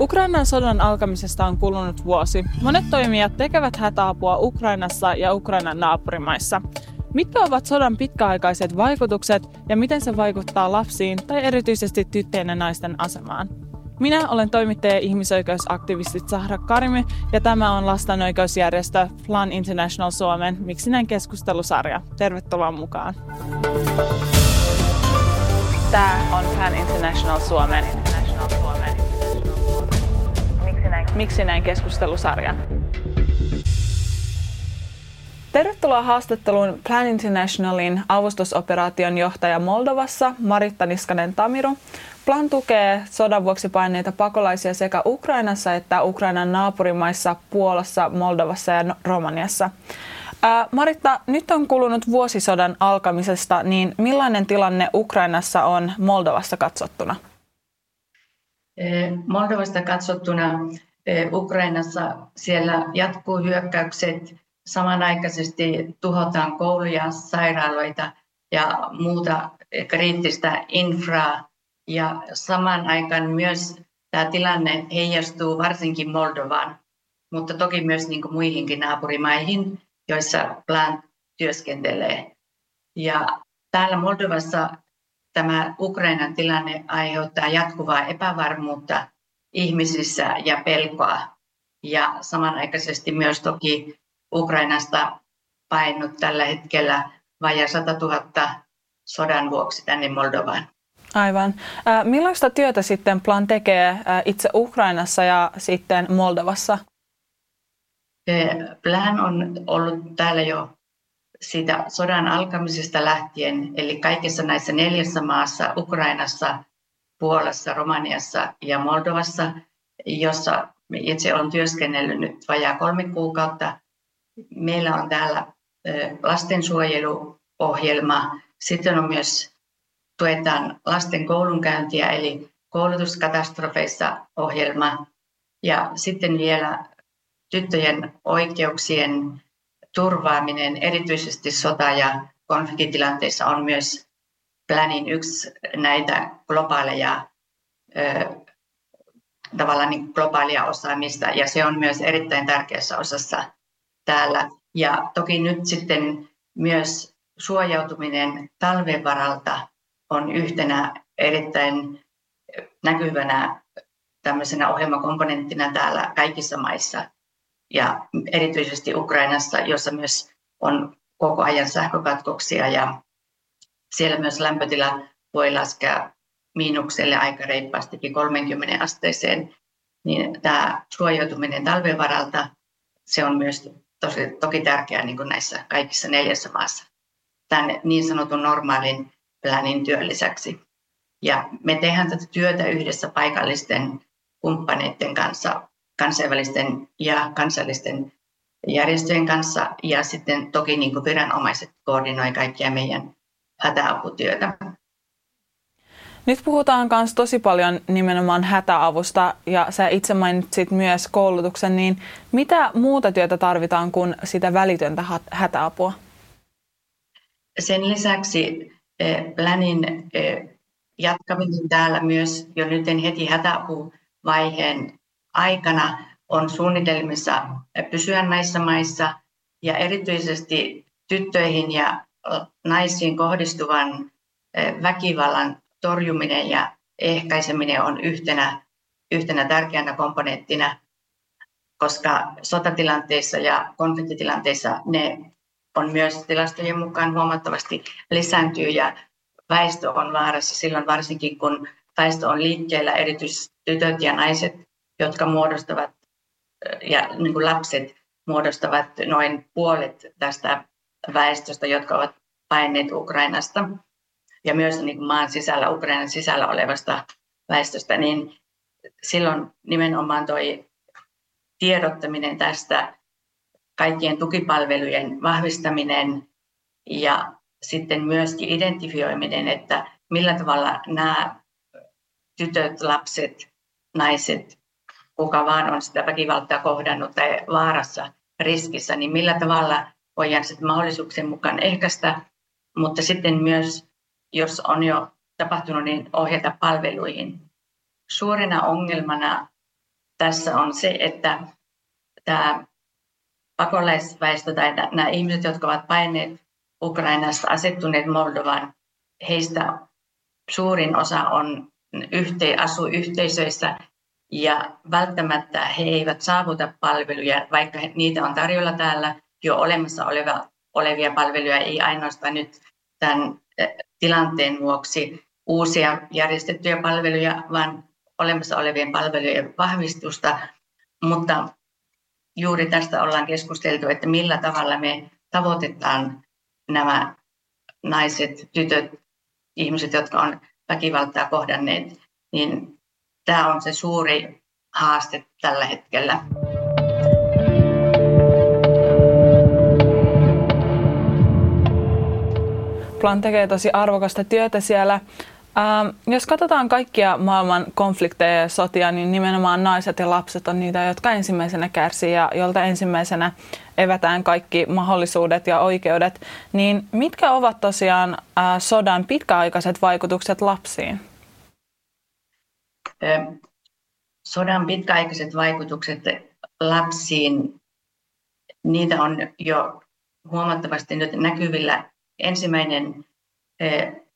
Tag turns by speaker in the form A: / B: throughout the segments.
A: Ukrainan sodan alkamisesta on kulunut vuosi. Monet toimijat tekevät hätäapua Ukrainassa ja Ukrainan naapurimaissa. Mitkä ovat sodan pitkäaikaiset vaikutukset ja miten se vaikuttaa lapsiin tai erityisesti tyttöjen ja naisten asemaan? Minä olen toimittaja ja ihmisoikeusaktivisti Sahra Karimi ja tämä on lastenoikeusjärjestö Plan International Suomen Miksi näin keskustelusarja. Tervetuloa mukaan. Tämä on Plan International Suomen Miksi näin keskustelusarja. Tervetuloa haastatteluun Plan Internationalin avustusoperaation johtaja Moldovassa Maritta Niskanen-Tamiru. Plan tukee sodan vuoksi paineita pakolaisia sekä Ukrainassa että Ukrainan naapurimaissa Puolassa, Moldovassa ja Romaniassa. Maritta, nyt on kulunut vuosisodan alkamisesta, niin millainen tilanne Ukrainassa on Moldovassa katsottuna?
B: Moldovasta katsottuna Ukrainassa siellä jatkuu hyökkäykset, samanaikaisesti tuhotaan kouluja, sairaaloita ja muuta kriittistä infraa. Ja saman aikaan myös tämä tilanne heijastuu varsinkin Moldovaan, mutta toki myös niin muihinkin naapurimaihin, joissa Plan työskentelee. Ja täällä Moldovassa tämä Ukrainan tilanne aiheuttaa jatkuvaa epävarmuutta ihmisissä ja pelkoa. Ja samanaikaisesti myös toki Ukrainasta painut tällä hetkellä vajaa 100 000 sodan vuoksi tänne Moldovaan.
A: Aivan. Millaista työtä sitten Plan tekee itse Ukrainassa ja sitten Moldovassa?
B: Plan on ollut täällä jo siitä sodan alkamisesta lähtien, eli kaikissa näissä neljässä maassa, Ukrainassa, Puolassa, Romaniassa ja Moldovassa, jossa itse olen työskennellyt nyt vajaa kolme kuukautta. Meillä on täällä lastensuojeluohjelma. Sitten on myös tuetaan lasten koulunkäyntiä, eli koulutuskatastrofeissa ohjelma. Ja sitten vielä tyttöjen oikeuksien turvaaminen, erityisesti sota- ja konfliktitilanteissa on myös Planin yksi näitä globaaleja, tavallaan niin globaalia osaamista, ja se on myös erittäin tärkeässä osassa täällä. Ja toki nyt sitten myös suojautuminen talven varalta on yhtenä erittäin näkyvänä tämmöisenä ohjelmakomponenttina täällä kaikissa maissa ja erityisesti Ukrainassa, jossa myös on koko ajan sähkökatkoksia ja siellä myös lämpötila voi laskea miinukselle aika reippaastikin 30 asteeseen, niin tämä suojautuminen talven varalta, se on myös tosi, toki tärkeää niin näissä kaikissa neljässä maassa. Tämän niin sanotun normaalin planin työn lisäksi. Ja me tehdään tätä työtä yhdessä paikallisten kumppaneiden kanssa, kansainvälisten ja kansallisten järjestöjen kanssa. Ja sitten toki niin kuin viranomaiset koordinoi kaikkia meidän hätäaputyötä.
A: Nyt puhutaan myös tosi paljon nimenomaan hätäavusta ja sä itse mainitsit myös koulutuksen, niin mitä muuta työtä tarvitaan kuin sitä välitöntä hätäapua?
B: Sen lisäksi Planin eh, jatkaminen täällä myös jo nyt heti hätäapuvaiheen aikana on suunnitelmissa pysyä näissä maissa ja erityisesti tyttöihin ja naisiin kohdistuvan väkivallan torjuminen ja ehkäiseminen on yhtenä, yhtenä tärkeänä komponenttina, koska sotatilanteissa ja konfliktitilanteissa ne on myös tilastojen mukaan huomattavasti lisääntyy ja väestö on vaarassa. Silloin varsinkin, kun väestö on liikkeellä, erityisesti tytöt ja naiset, jotka muodostavat ja niin kuin lapset muodostavat noin puolet tästä väestöstä, jotka ovat paineet Ukrainasta ja myös niin kuin maan sisällä, Ukrainan sisällä olevasta väestöstä, niin silloin nimenomaan tuo tiedottaminen tästä kaikkien tukipalvelujen vahvistaminen ja sitten myöskin identifioiminen, että millä tavalla nämä tytöt, lapset, naiset, kuka vaan on sitä väkivaltaa kohdannut tai vaarassa, riskissä, niin millä tavalla voidaan sitten mahdollisuuksien mukaan ehkäistä, mutta sitten myös, jos on jo tapahtunut, niin ohjata palveluihin. Suurena ongelmana tässä on se, että tämä pakolaisväestö tai nämä ihmiset, jotka ovat paineet Ukrainasta asettuneet Moldovaan, heistä suurin osa on yhte, asuu yhteisöissä ja välttämättä he eivät saavuta palveluja, vaikka niitä on tarjolla täällä jo olemassa oleva, olevia palveluja, ei ainoastaan nyt tämän eh, tilanteen vuoksi uusia järjestettyjä palveluja, vaan olemassa olevien palvelujen vahvistusta. Mutta juuri tästä ollaan keskusteltu, että millä tavalla me tavoitetaan nämä naiset, tytöt, ihmiset, jotka on väkivaltaa kohdanneet, niin tämä on se suuri haaste tällä hetkellä.
A: Plan tekee tosi arvokasta työtä siellä. Ähm, jos katsotaan kaikkia maailman konflikteja ja sotia, niin nimenomaan naiset ja lapset on niitä, jotka ensimmäisenä kärsii ja jolta ensimmäisenä evätään kaikki mahdollisuudet ja oikeudet. Niin mitkä ovat tosiaan äh, sodan pitkäaikaiset vaikutukset lapsiin?
B: Sodan pitkäaikaiset vaikutukset lapsiin, niitä on jo huomattavasti nyt näkyvillä. Ensimmäinen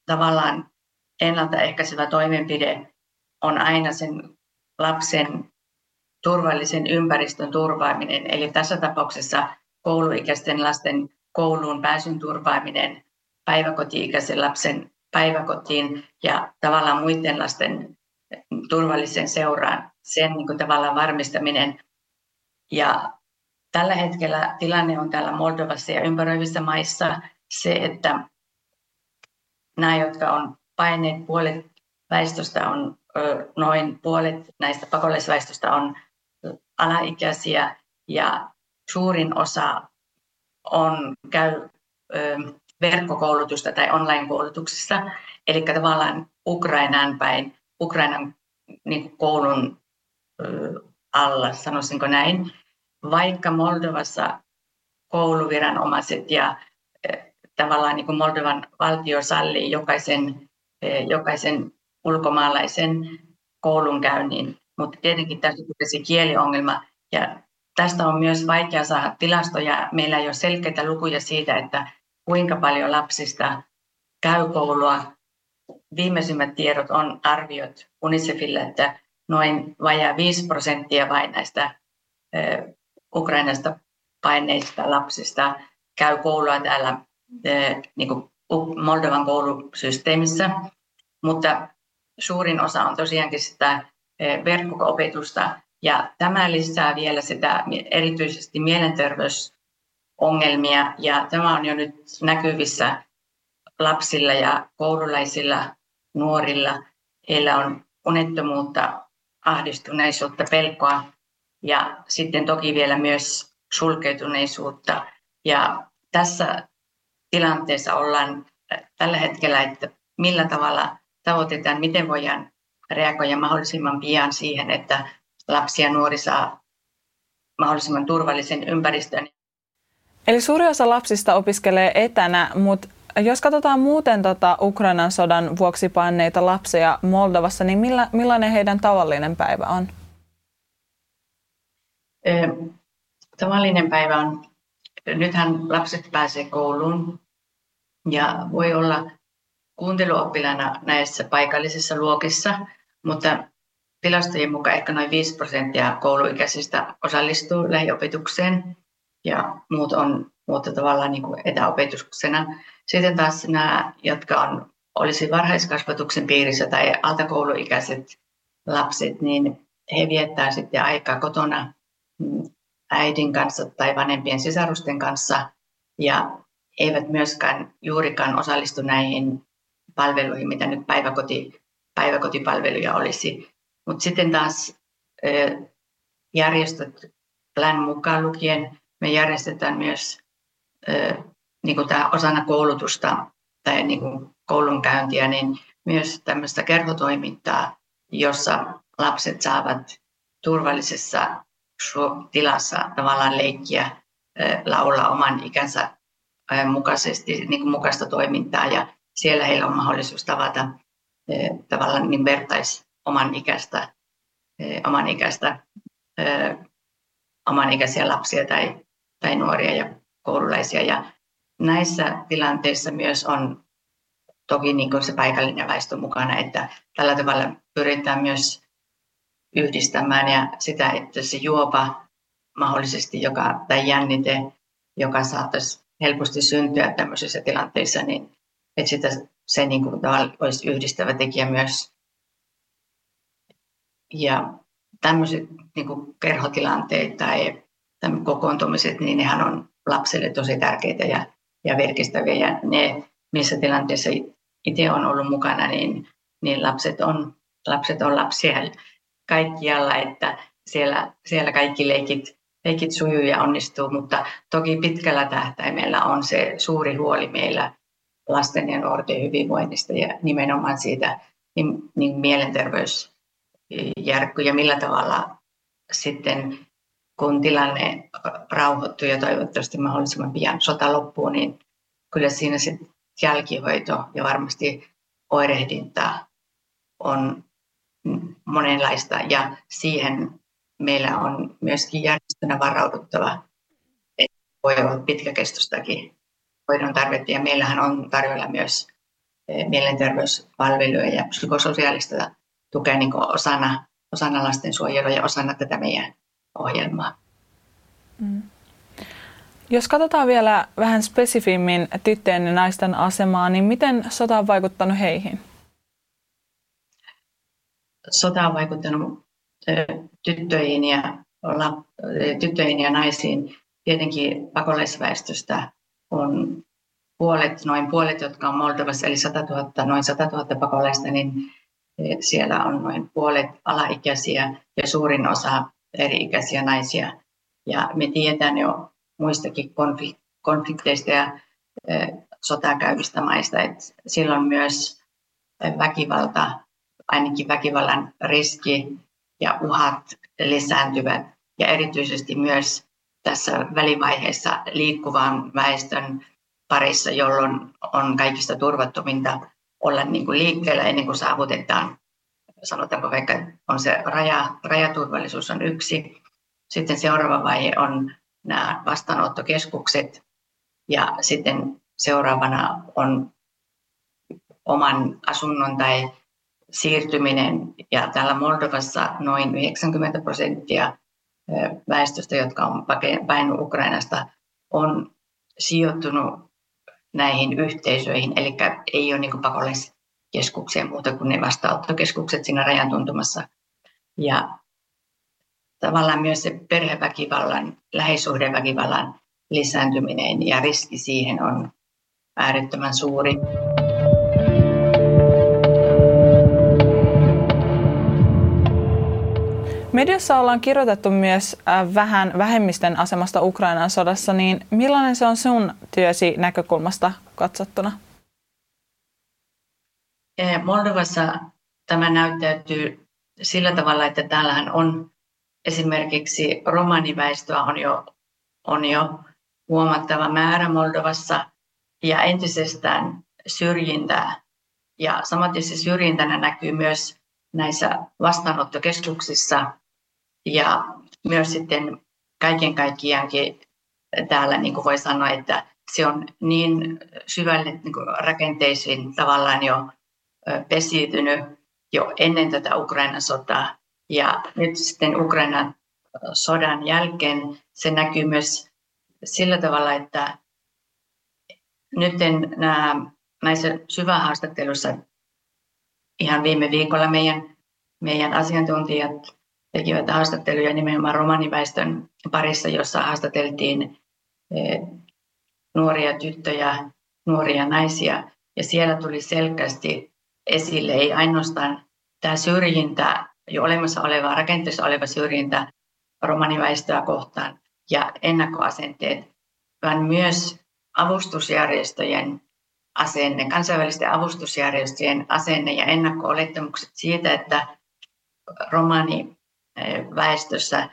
B: tavallaan ennaltaehkäisevä toimenpide on aina sen lapsen turvallisen ympäristön turvaaminen. Eli tässä tapauksessa kouluikäisten lasten kouluun pääsyn turvaaminen, päiväkoti-ikäisen lapsen päiväkotiin ja tavallaan muiden lasten turvallisen seuraan, sen niin kuin tavallaan varmistaminen. Ja tällä hetkellä tilanne on täällä Moldovassa ja ympäröivissä maissa se, että nämä, jotka on paineet, puolet väestöstä on noin puolet näistä pakolaisväestöstä on alaikäisiä ja suurin osa on käy verkkokoulutusta tai online-koulutuksessa, eli tavallaan Ukrainaan päin, Ukrainan niin koulun alla, sanoisinko näin, vaikka Moldovassa kouluviranomaiset ja tavallaan niin kuin Moldovan valtio sallii jokaisen Eh, jokaisen ulkomaalaisen koulunkäynnin. Mutta tietenkin tässä tulee se kieliongelma ja tästä on myös vaikea saada tilastoja. Meillä ei ole selkeitä lukuja siitä, että kuinka paljon lapsista käy koulua. Viimeisimmät tiedot on arviot UNICEFille, että noin vajaa 5 prosenttia vain näistä eh, Ukrainasta paineista lapsista käy koulua täällä niin kuin Moldovan koulusysteemissä, mutta suurin osa on tosiaankin sitä verkko-opetusta ja tämä lisää vielä sitä erityisesti mielenterveysongelmia ja tämä on jo nyt näkyvissä lapsilla ja koululaisilla, nuorilla. Heillä on unettomuutta, ahdistuneisuutta, pelkoa ja sitten toki vielä myös sulkeutuneisuutta. Ja tässä tilanteessa ollaan tällä hetkellä, että millä tavalla tavoitetaan, miten voidaan reagoida mahdollisimman pian siihen, että lapsi ja nuori saa mahdollisimman turvallisen ympäristön.
A: Eli suuri osa lapsista opiskelee etänä, mutta jos katsotaan muuten tota Ukrainan sodan vuoksi paineita lapsia Moldovassa, niin millä, millainen heidän tavallinen päivä on?
B: Tavallinen päivä on, nythän lapset pääsee kouluun ja voi olla kuunteluoppilana näissä paikallisissa luokissa, mutta tilastojen mukaan ehkä noin 5 prosenttia kouluikäisistä osallistuu lähiopetukseen ja muut on muuta tavallaan niin kuin etäopetuksena. Sitten taas nämä, jotka on, olisi varhaiskasvatuksen piirissä tai altakouluikäiset lapset, niin he viettää sitten aikaa kotona mm, äidin kanssa tai vanhempien sisarusten kanssa ja eivät myöskään juurikaan osallistu näihin palveluihin, mitä nyt päiväkoti, päiväkotipalveluja olisi. Mutta sitten taas järjestöt Plan mukaan lukien, me järjestetään myös niin kuin tämä osana koulutusta tai niin kuin koulunkäyntiä, niin myös tämmöistä kerhotoimintaa, jossa lapset saavat turvallisessa tilassa tavallaan leikkiä, laulaa oman ikänsä mukaisesti, niin kuin mukaista toimintaa ja siellä heillä on mahdollisuus tavata tavallaan niin vertais oman ikäistä, oman ikäistä ö, omanikäisiä lapsia tai, tai nuoria ja koululaisia. Ja näissä tilanteissa myös on toki niin se paikallinen väestö mukana, että tällä tavalla pyritään myös yhdistämään ja sitä, että se juopa mahdollisesti, joka, tai jännite, joka saattaisi helposti syntyä tämmöisissä tilanteissa, niin että sitä, se niin kuin, olisi yhdistävä tekijä myös. Ja tämmöiset niin kuin kerhotilanteet tai kokoontumiset, niin nehän on lapselle tosi tärkeitä ja, ja virkistäviä. Ja ne, missä tilanteissa itse on ollut mukana, niin, niin lapset, on, lapset on lapsia kaikkialla, että siellä, siellä kaikki leikit, leikit sujuu ja onnistuu, mutta toki pitkällä tähtäimellä on se suuri huoli meillä lasten ja nuorten hyvinvoinnista ja nimenomaan siitä niin, niin mielenterveysjärkky ja millä tavalla sitten kun tilanne rauhoittuu ja toivottavasti mahdollisimman pian sota loppuu, niin kyllä siinä se jälkihoito ja varmasti oirehdinta on monenlaista ja siihen meillä on myöskin järjestönä varauduttava, että voi olla pitkäkestostakin hoidon tarvetta ja meillähän on tarjolla myös e, mielenterveyspalveluja ja psykososiaalista tukea niin osana, osana lastensuojelua ja osana tätä meidän ohjelmaa. Mm.
A: Jos katsotaan vielä vähän spesifimmin tyttöjen ja naisten asemaa, niin miten sota on vaikuttanut heihin?
B: Sota on vaikuttanut tyttöihin ja, tyttöihin ja naisiin. Tietenkin pakolaisväestöstä on puolet, noin puolet, jotka on Moldovassa, eli 100 000, noin 100 000 pakolaista, niin siellä on noin puolet alaikäisiä ja suurin osa eri-ikäisiä naisia. Ja me tiedetään jo muistakin konflikteista ja sotaa käyvistä maista, että silloin myös väkivalta, ainakin väkivallan riski ja uhat lisääntyvät. Ja erityisesti myös tässä välivaiheessa liikkuvan väestön parissa, jolloin on kaikista turvattominta olla niin kuin liikkeellä ennen kuin saavutetaan, sanotaanko vaikka on se raja, rajaturvallisuus on yksi. Sitten seuraava vaihe on nämä vastaanottokeskukset. Ja sitten seuraavana on oman asunnon tai siirtyminen. Ja täällä Moldovassa noin 90 prosenttia väestöstä, jotka on painut Ukrainasta, on sijoittunut näihin yhteisöihin, eli ei ole niin pakolaiskeskuksia muuta kuin ne vastaanottokeskukset siinä rajan tuntumassa. Ja tavallaan myös se perheväkivallan, lähisuhdeväkivallan lisääntyminen ja riski siihen on äärettömän suuri.
A: Mediassa ollaan kirjoitettu myös äh, vähän vähemmisten asemasta Ukrainan sodassa, niin millainen se on sun työsi näkökulmasta katsottuna?
B: Moldovassa tämä näyttäytyy sillä tavalla, että täällähän on esimerkiksi romaniväestöä on jo, on jo huomattava määrä Moldovassa ja entisestään syrjintää. Ja samaten se syrjintänä näkyy myös näissä vastaanottokeskuksissa ja myös sitten kaiken kaikkiaankin täällä niin kuin voi sanoa, että se on niin syvälle niin kuin rakenteisiin tavallaan jo pesiytynyt jo ennen tätä Ukrainan sotaa. Ja nyt sitten Ukrainan sodan jälkeen se näkyy myös sillä tavalla, että nyt nämä, näissä syvähaastatteluissa ihan viime viikolla meidän, meidän asiantuntijat tekivät haastatteluja nimenomaan romaniväestön parissa, jossa haastateltiin eh, nuoria tyttöjä, nuoria naisia. Ja siellä tuli selkeästi esille ei ainoastaan tämä syrjintä, jo olemassa oleva, rakenteessa oleva syrjintä romaniväestöä kohtaan ja ennakkoasenteet, vaan myös avustusjärjestöjen asenne, kansainvälisten avustusjärjestöjen asenne ja ennakko-olettamukset siitä, että romaniväestössä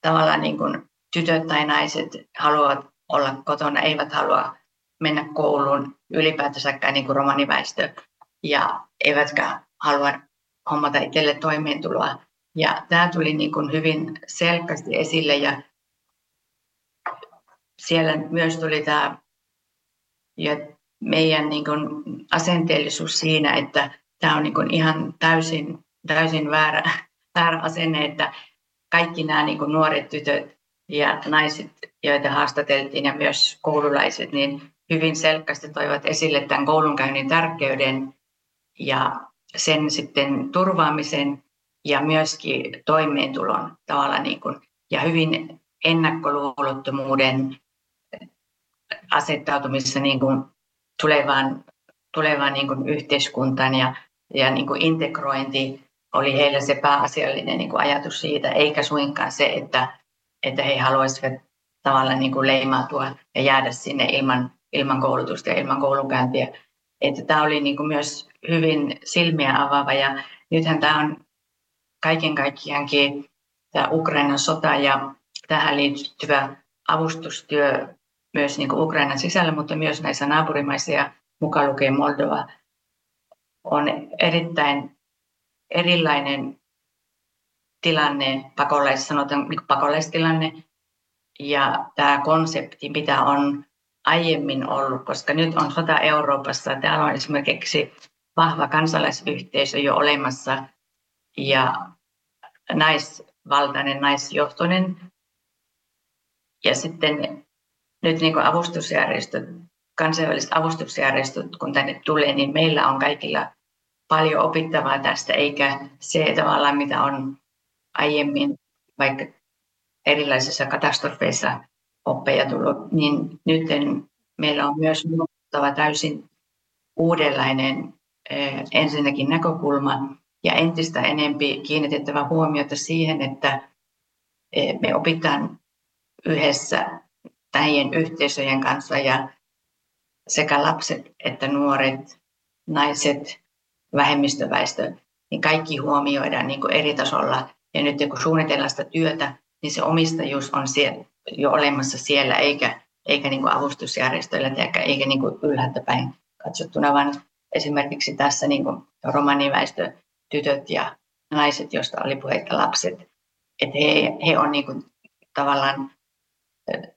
B: tavallaan niin kuin tytöt tai naiset haluavat olla kotona, eivät halua mennä kouluun ylipäätänsäkään niin kuin romaniväestö ja eivätkä halua hommata itselle toimeentuloa, Ja tämä tuli niin kuin hyvin selkeästi esille ja siellä myös tuli tämä ja meidän niin kuin asenteellisuus siinä, että tämä on niin kuin ihan täysin, täysin väärä, väärä asenne, että kaikki nämä niin kuin nuoret tytöt ja naiset, joita haastateltiin ja myös koululaiset, niin hyvin selkeästi toivat esille tämän koulunkäynnin tärkeyden ja sen sitten turvaamisen ja myöskin toimeentulon tavalla niin kuin, ja hyvin ennakkoluulottomuuden asettautumissa niin kuin tulevaan, tulevaan niin kuin yhteiskuntaan ja, ja niin kuin integrointi oli heillä se pääasiallinen niin kuin ajatus siitä, eikä suinkaan se, että, että he haluaisivat tavallaan niin kuin leimautua ja jäädä sinne ilman, ilman koulutusta ja ilman koulunkäyntiä. Että tämä oli niin kuin myös hyvin silmiä avaava ja nythän tämä on kaiken kaikkiaankin tämä Ukrainan sota ja tähän liittyvä avustustyö myös niin kuin Ukrainan sisällä, mutta myös näissä naapurimaissa ja mukaan lukien Moldova on erittäin erilainen tilanne, pakolais, sanotaan niin pakolaistilanne, ja tämä konsepti, mitä on aiemmin ollut, koska nyt on sota Euroopassa, täällä on esimerkiksi vahva kansalaisyhteisö jo olemassa, ja naisvaltainen, naisjohtoinen. Ja sitten nyt niin kuin avustusjärjestöt, kansainväliset avustusjärjestöt, kun tänne tulee, niin meillä on kaikilla paljon opittavaa tästä, eikä se tavallaan, mitä on aiemmin vaikka erilaisissa katastrofeissa oppeja tullut, niin nyt meillä on myös muuttava täysin uudenlainen ensinnäkin näkökulma ja entistä enempi kiinnitettävä huomiota siihen, että me opitaan yhdessä näiden yhteisöjen kanssa ja sekä lapset että nuoret, naiset, vähemmistöväestö, niin kaikki huomioidaan niin kuin eri tasolla. Ja nyt kun suunnitellaan sitä työtä, niin se omistajuus on siellä, jo olemassa siellä, eikä, eikä niin kuin avustusjärjestöillä eikä, eikä niin kuin ylhäältä päin katsottuna, vaan esimerkiksi tässä niin kuin romaniväestö, tytöt ja naiset, joista oli puheita lapset, että he, he on niin kuin tavallaan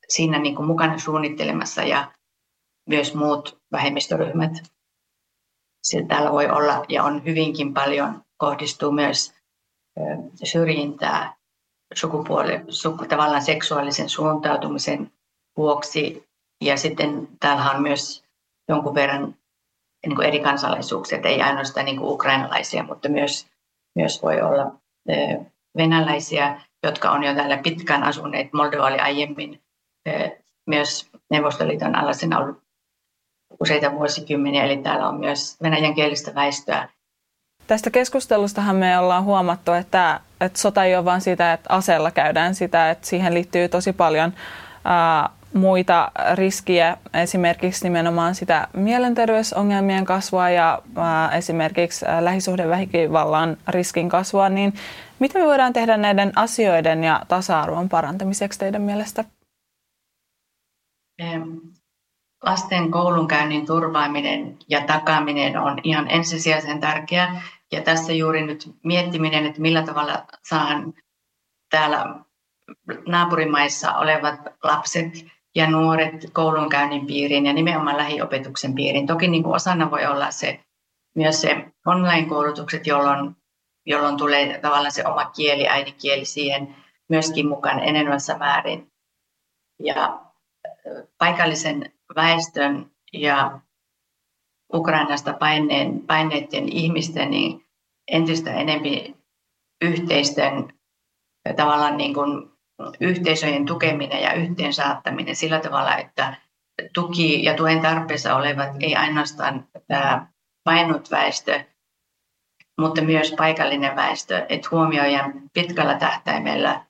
B: siinä niin kuin mukana suunnittelemassa ja myös muut vähemmistöryhmät. Sillä täällä voi olla ja on hyvinkin paljon, kohdistuu myös syrjintää sukupuoli, suku, tavallaan seksuaalisen suuntautumisen vuoksi. Ja sitten täällä on myös jonkun verran niin kuin eri kansalaisuuksia, ei ainoastaan niin kuin ukrainalaisia, mutta myös, myös voi olla venäläisiä, jotka on jo täällä pitkään asuneet. Moldova oli aiemmin myös Neuvostoliiton alaisena ollut useita vuosikymmeniä, eli täällä on myös venäjänkielistä väestöä.
A: Tästä keskustelustahan me ollaan huomattu, että, että sota ei ole vain sitä, että aseella käydään sitä, että siihen liittyy tosi paljon ää, muita riskiä, esimerkiksi nimenomaan sitä mielenterveysongelmien kasvua ja ää, esimerkiksi lähisuhdeväkivallan riskin kasvua, niin mitä me voidaan tehdä näiden asioiden ja tasa-arvon parantamiseksi teidän mielestä?
B: Lasten koulunkäynnin turvaaminen ja takaaminen on ihan ensisijaisen tärkeää. Ja tässä juuri nyt miettiminen, että millä tavalla saan täällä naapurimaissa olevat lapset ja nuoret koulunkäynnin piiriin ja nimenomaan lähiopetuksen piiriin. Toki niin kuin osana voi olla se, myös se online-koulutukset, jolloin, jolloin tulee tavallaan se oma kieli, äidinkieli siihen myöskin mukaan enenevässä määrin. Ja paikallisen väestön ja Ukrainasta paineen, paineiden ihmisten niin entistä enemmän yhteisten tavallaan niin kuin yhteisöjen tukeminen ja yhteensaattaminen sillä tavalla, että tuki ja tuen tarpeessa olevat ei ainoastaan tämä painut väestö, mutta myös paikallinen väestö, että huomioidaan pitkällä tähtäimellä,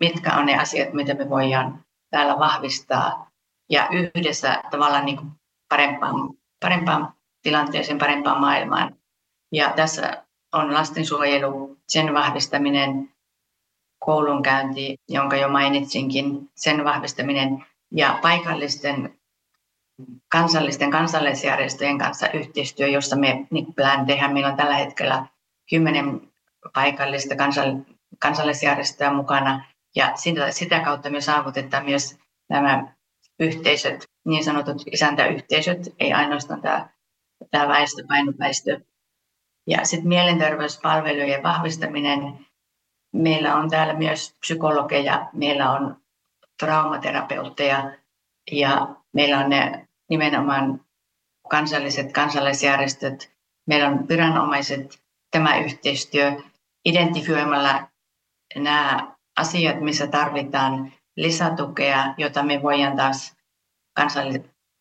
B: mitkä on ne asiat, mitä me voidaan täällä vahvistaa ja yhdessä tavallaan niin kuin parempaan, parempaan tilanteeseen, parempaan maailmaan. Ja tässä on lastensuojelu, sen vahvistaminen, koulunkäynti, jonka jo mainitsinkin, sen vahvistaminen ja paikallisten kansallisten kansalaisjärjestöjen kanssa yhteistyö, jossa me niin plan tehdään. Meillä on tällä hetkellä kymmenen paikallista kansall- kansalaisjärjestöjä mukana ja sitä, sitä kautta me saavutetaan myös nämä yhteisöt, niin sanotut isäntäyhteisöt, ei ainoastaan tämä, tämä väestö, painoväestö. Ja sitten mielenterveyspalvelujen vahvistaminen. Meillä on täällä myös psykologeja, meillä on traumaterapeutteja ja meillä on ne nimenomaan kansalliset kansalaisjärjestöt, meillä on viranomaiset, tämä yhteistyö identifioimalla nämä asiat, missä tarvitaan lisätukea, jota me voidaan taas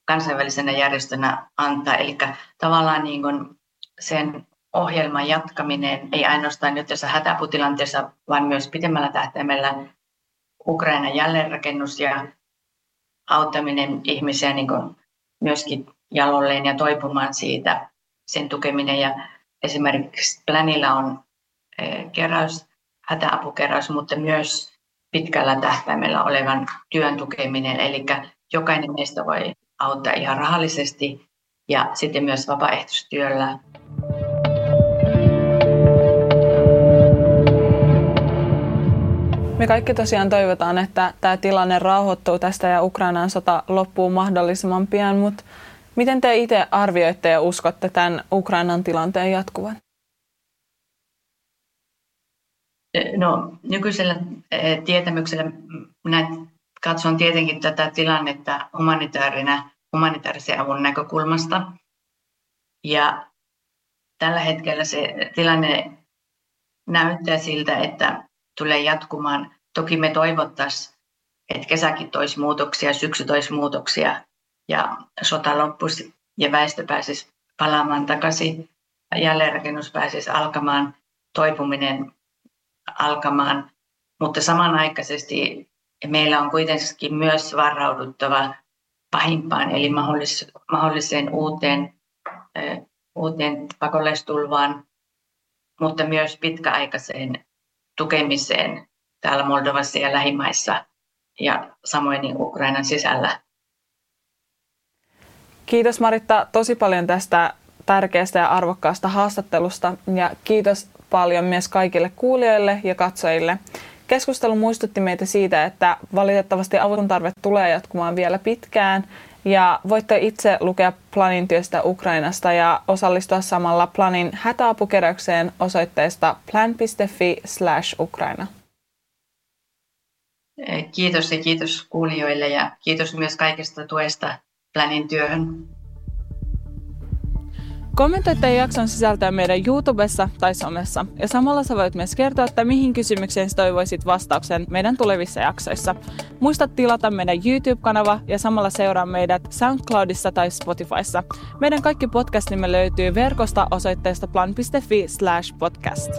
B: kansainvälisenä järjestönä antaa. Eli tavallaan niin kuin sen ohjelman jatkaminen ei ainoastaan nyt tässä hätäputilanteessa, vaan myös pidemmällä tähtäimellä Ukrainan jälleenrakennus ja auttaminen ihmisiä niin kuin myöskin jalolleen ja toipumaan siitä, sen tukeminen. Ja esimerkiksi Planilla on eh, keräys, hätäapukeräys, mutta myös pitkällä tähtäimellä olevan työn tukeminen. Eli jokainen meistä voi auttaa ihan rahallisesti ja sitten myös vapaaehtoistyöllä.
A: Me kaikki tosiaan toivotaan, että tämä tilanne rauhoittuu tästä ja Ukrainan sota loppuu mahdollisimman pian, mutta miten te itse arvioitte ja uskotte tämän Ukrainan tilanteen jatkuvan?
B: No, nykyisellä eh, tietämyksellä minä katson tietenkin tätä tilannetta humanitaarina, humanitaarisen avun näkökulmasta. Ja tällä hetkellä se tilanne näyttää siltä, että tulee jatkumaan. Toki me toivottaisiin, että kesäkin toisi muutoksia, syksy toisi muutoksia ja sota loppuisi ja väestö pääsisi palaamaan takaisin, jälleenrakennus pääsisi alkamaan, toipuminen alkamaan, mutta samanaikaisesti meillä on kuitenkin myös varauduttava pahimpaan, eli mahdollis- mahdolliseen uuteen, uuteen pakolaistulvaan, mutta myös pitkäaikaiseen tukemiseen täällä Moldovassa ja lähimaissa ja samoin niin Ukrainan sisällä.
A: Kiitos Maritta tosi paljon tästä tärkeästä ja arvokkaasta haastattelusta ja kiitos paljon myös kaikille kuulijoille ja katsojille. Keskustelu muistutti meitä siitä, että valitettavasti avun tarve tulee jatkumaan vielä pitkään ja voitte itse lukea Planin työstä Ukrainasta ja osallistua samalla Planin hätäapukeräykseen osoitteesta plan.fi Ukraina.
B: Kiitos ja kiitos kuulijoille ja kiitos myös kaikesta tuesta Planin työhön.
A: Kommentoi tämän jakson sisältöä meidän YouTubessa tai somessa. Ja samalla sä voit myös kertoa, että mihin kysymykseen toivoisit vastauksen meidän tulevissa jaksoissa. Muista tilata meidän YouTube-kanava ja samalla seuraa meidät SoundCloudissa tai Spotifyssa. Meidän kaikki podcast löytyy verkosta osoitteesta plan.fi podcast.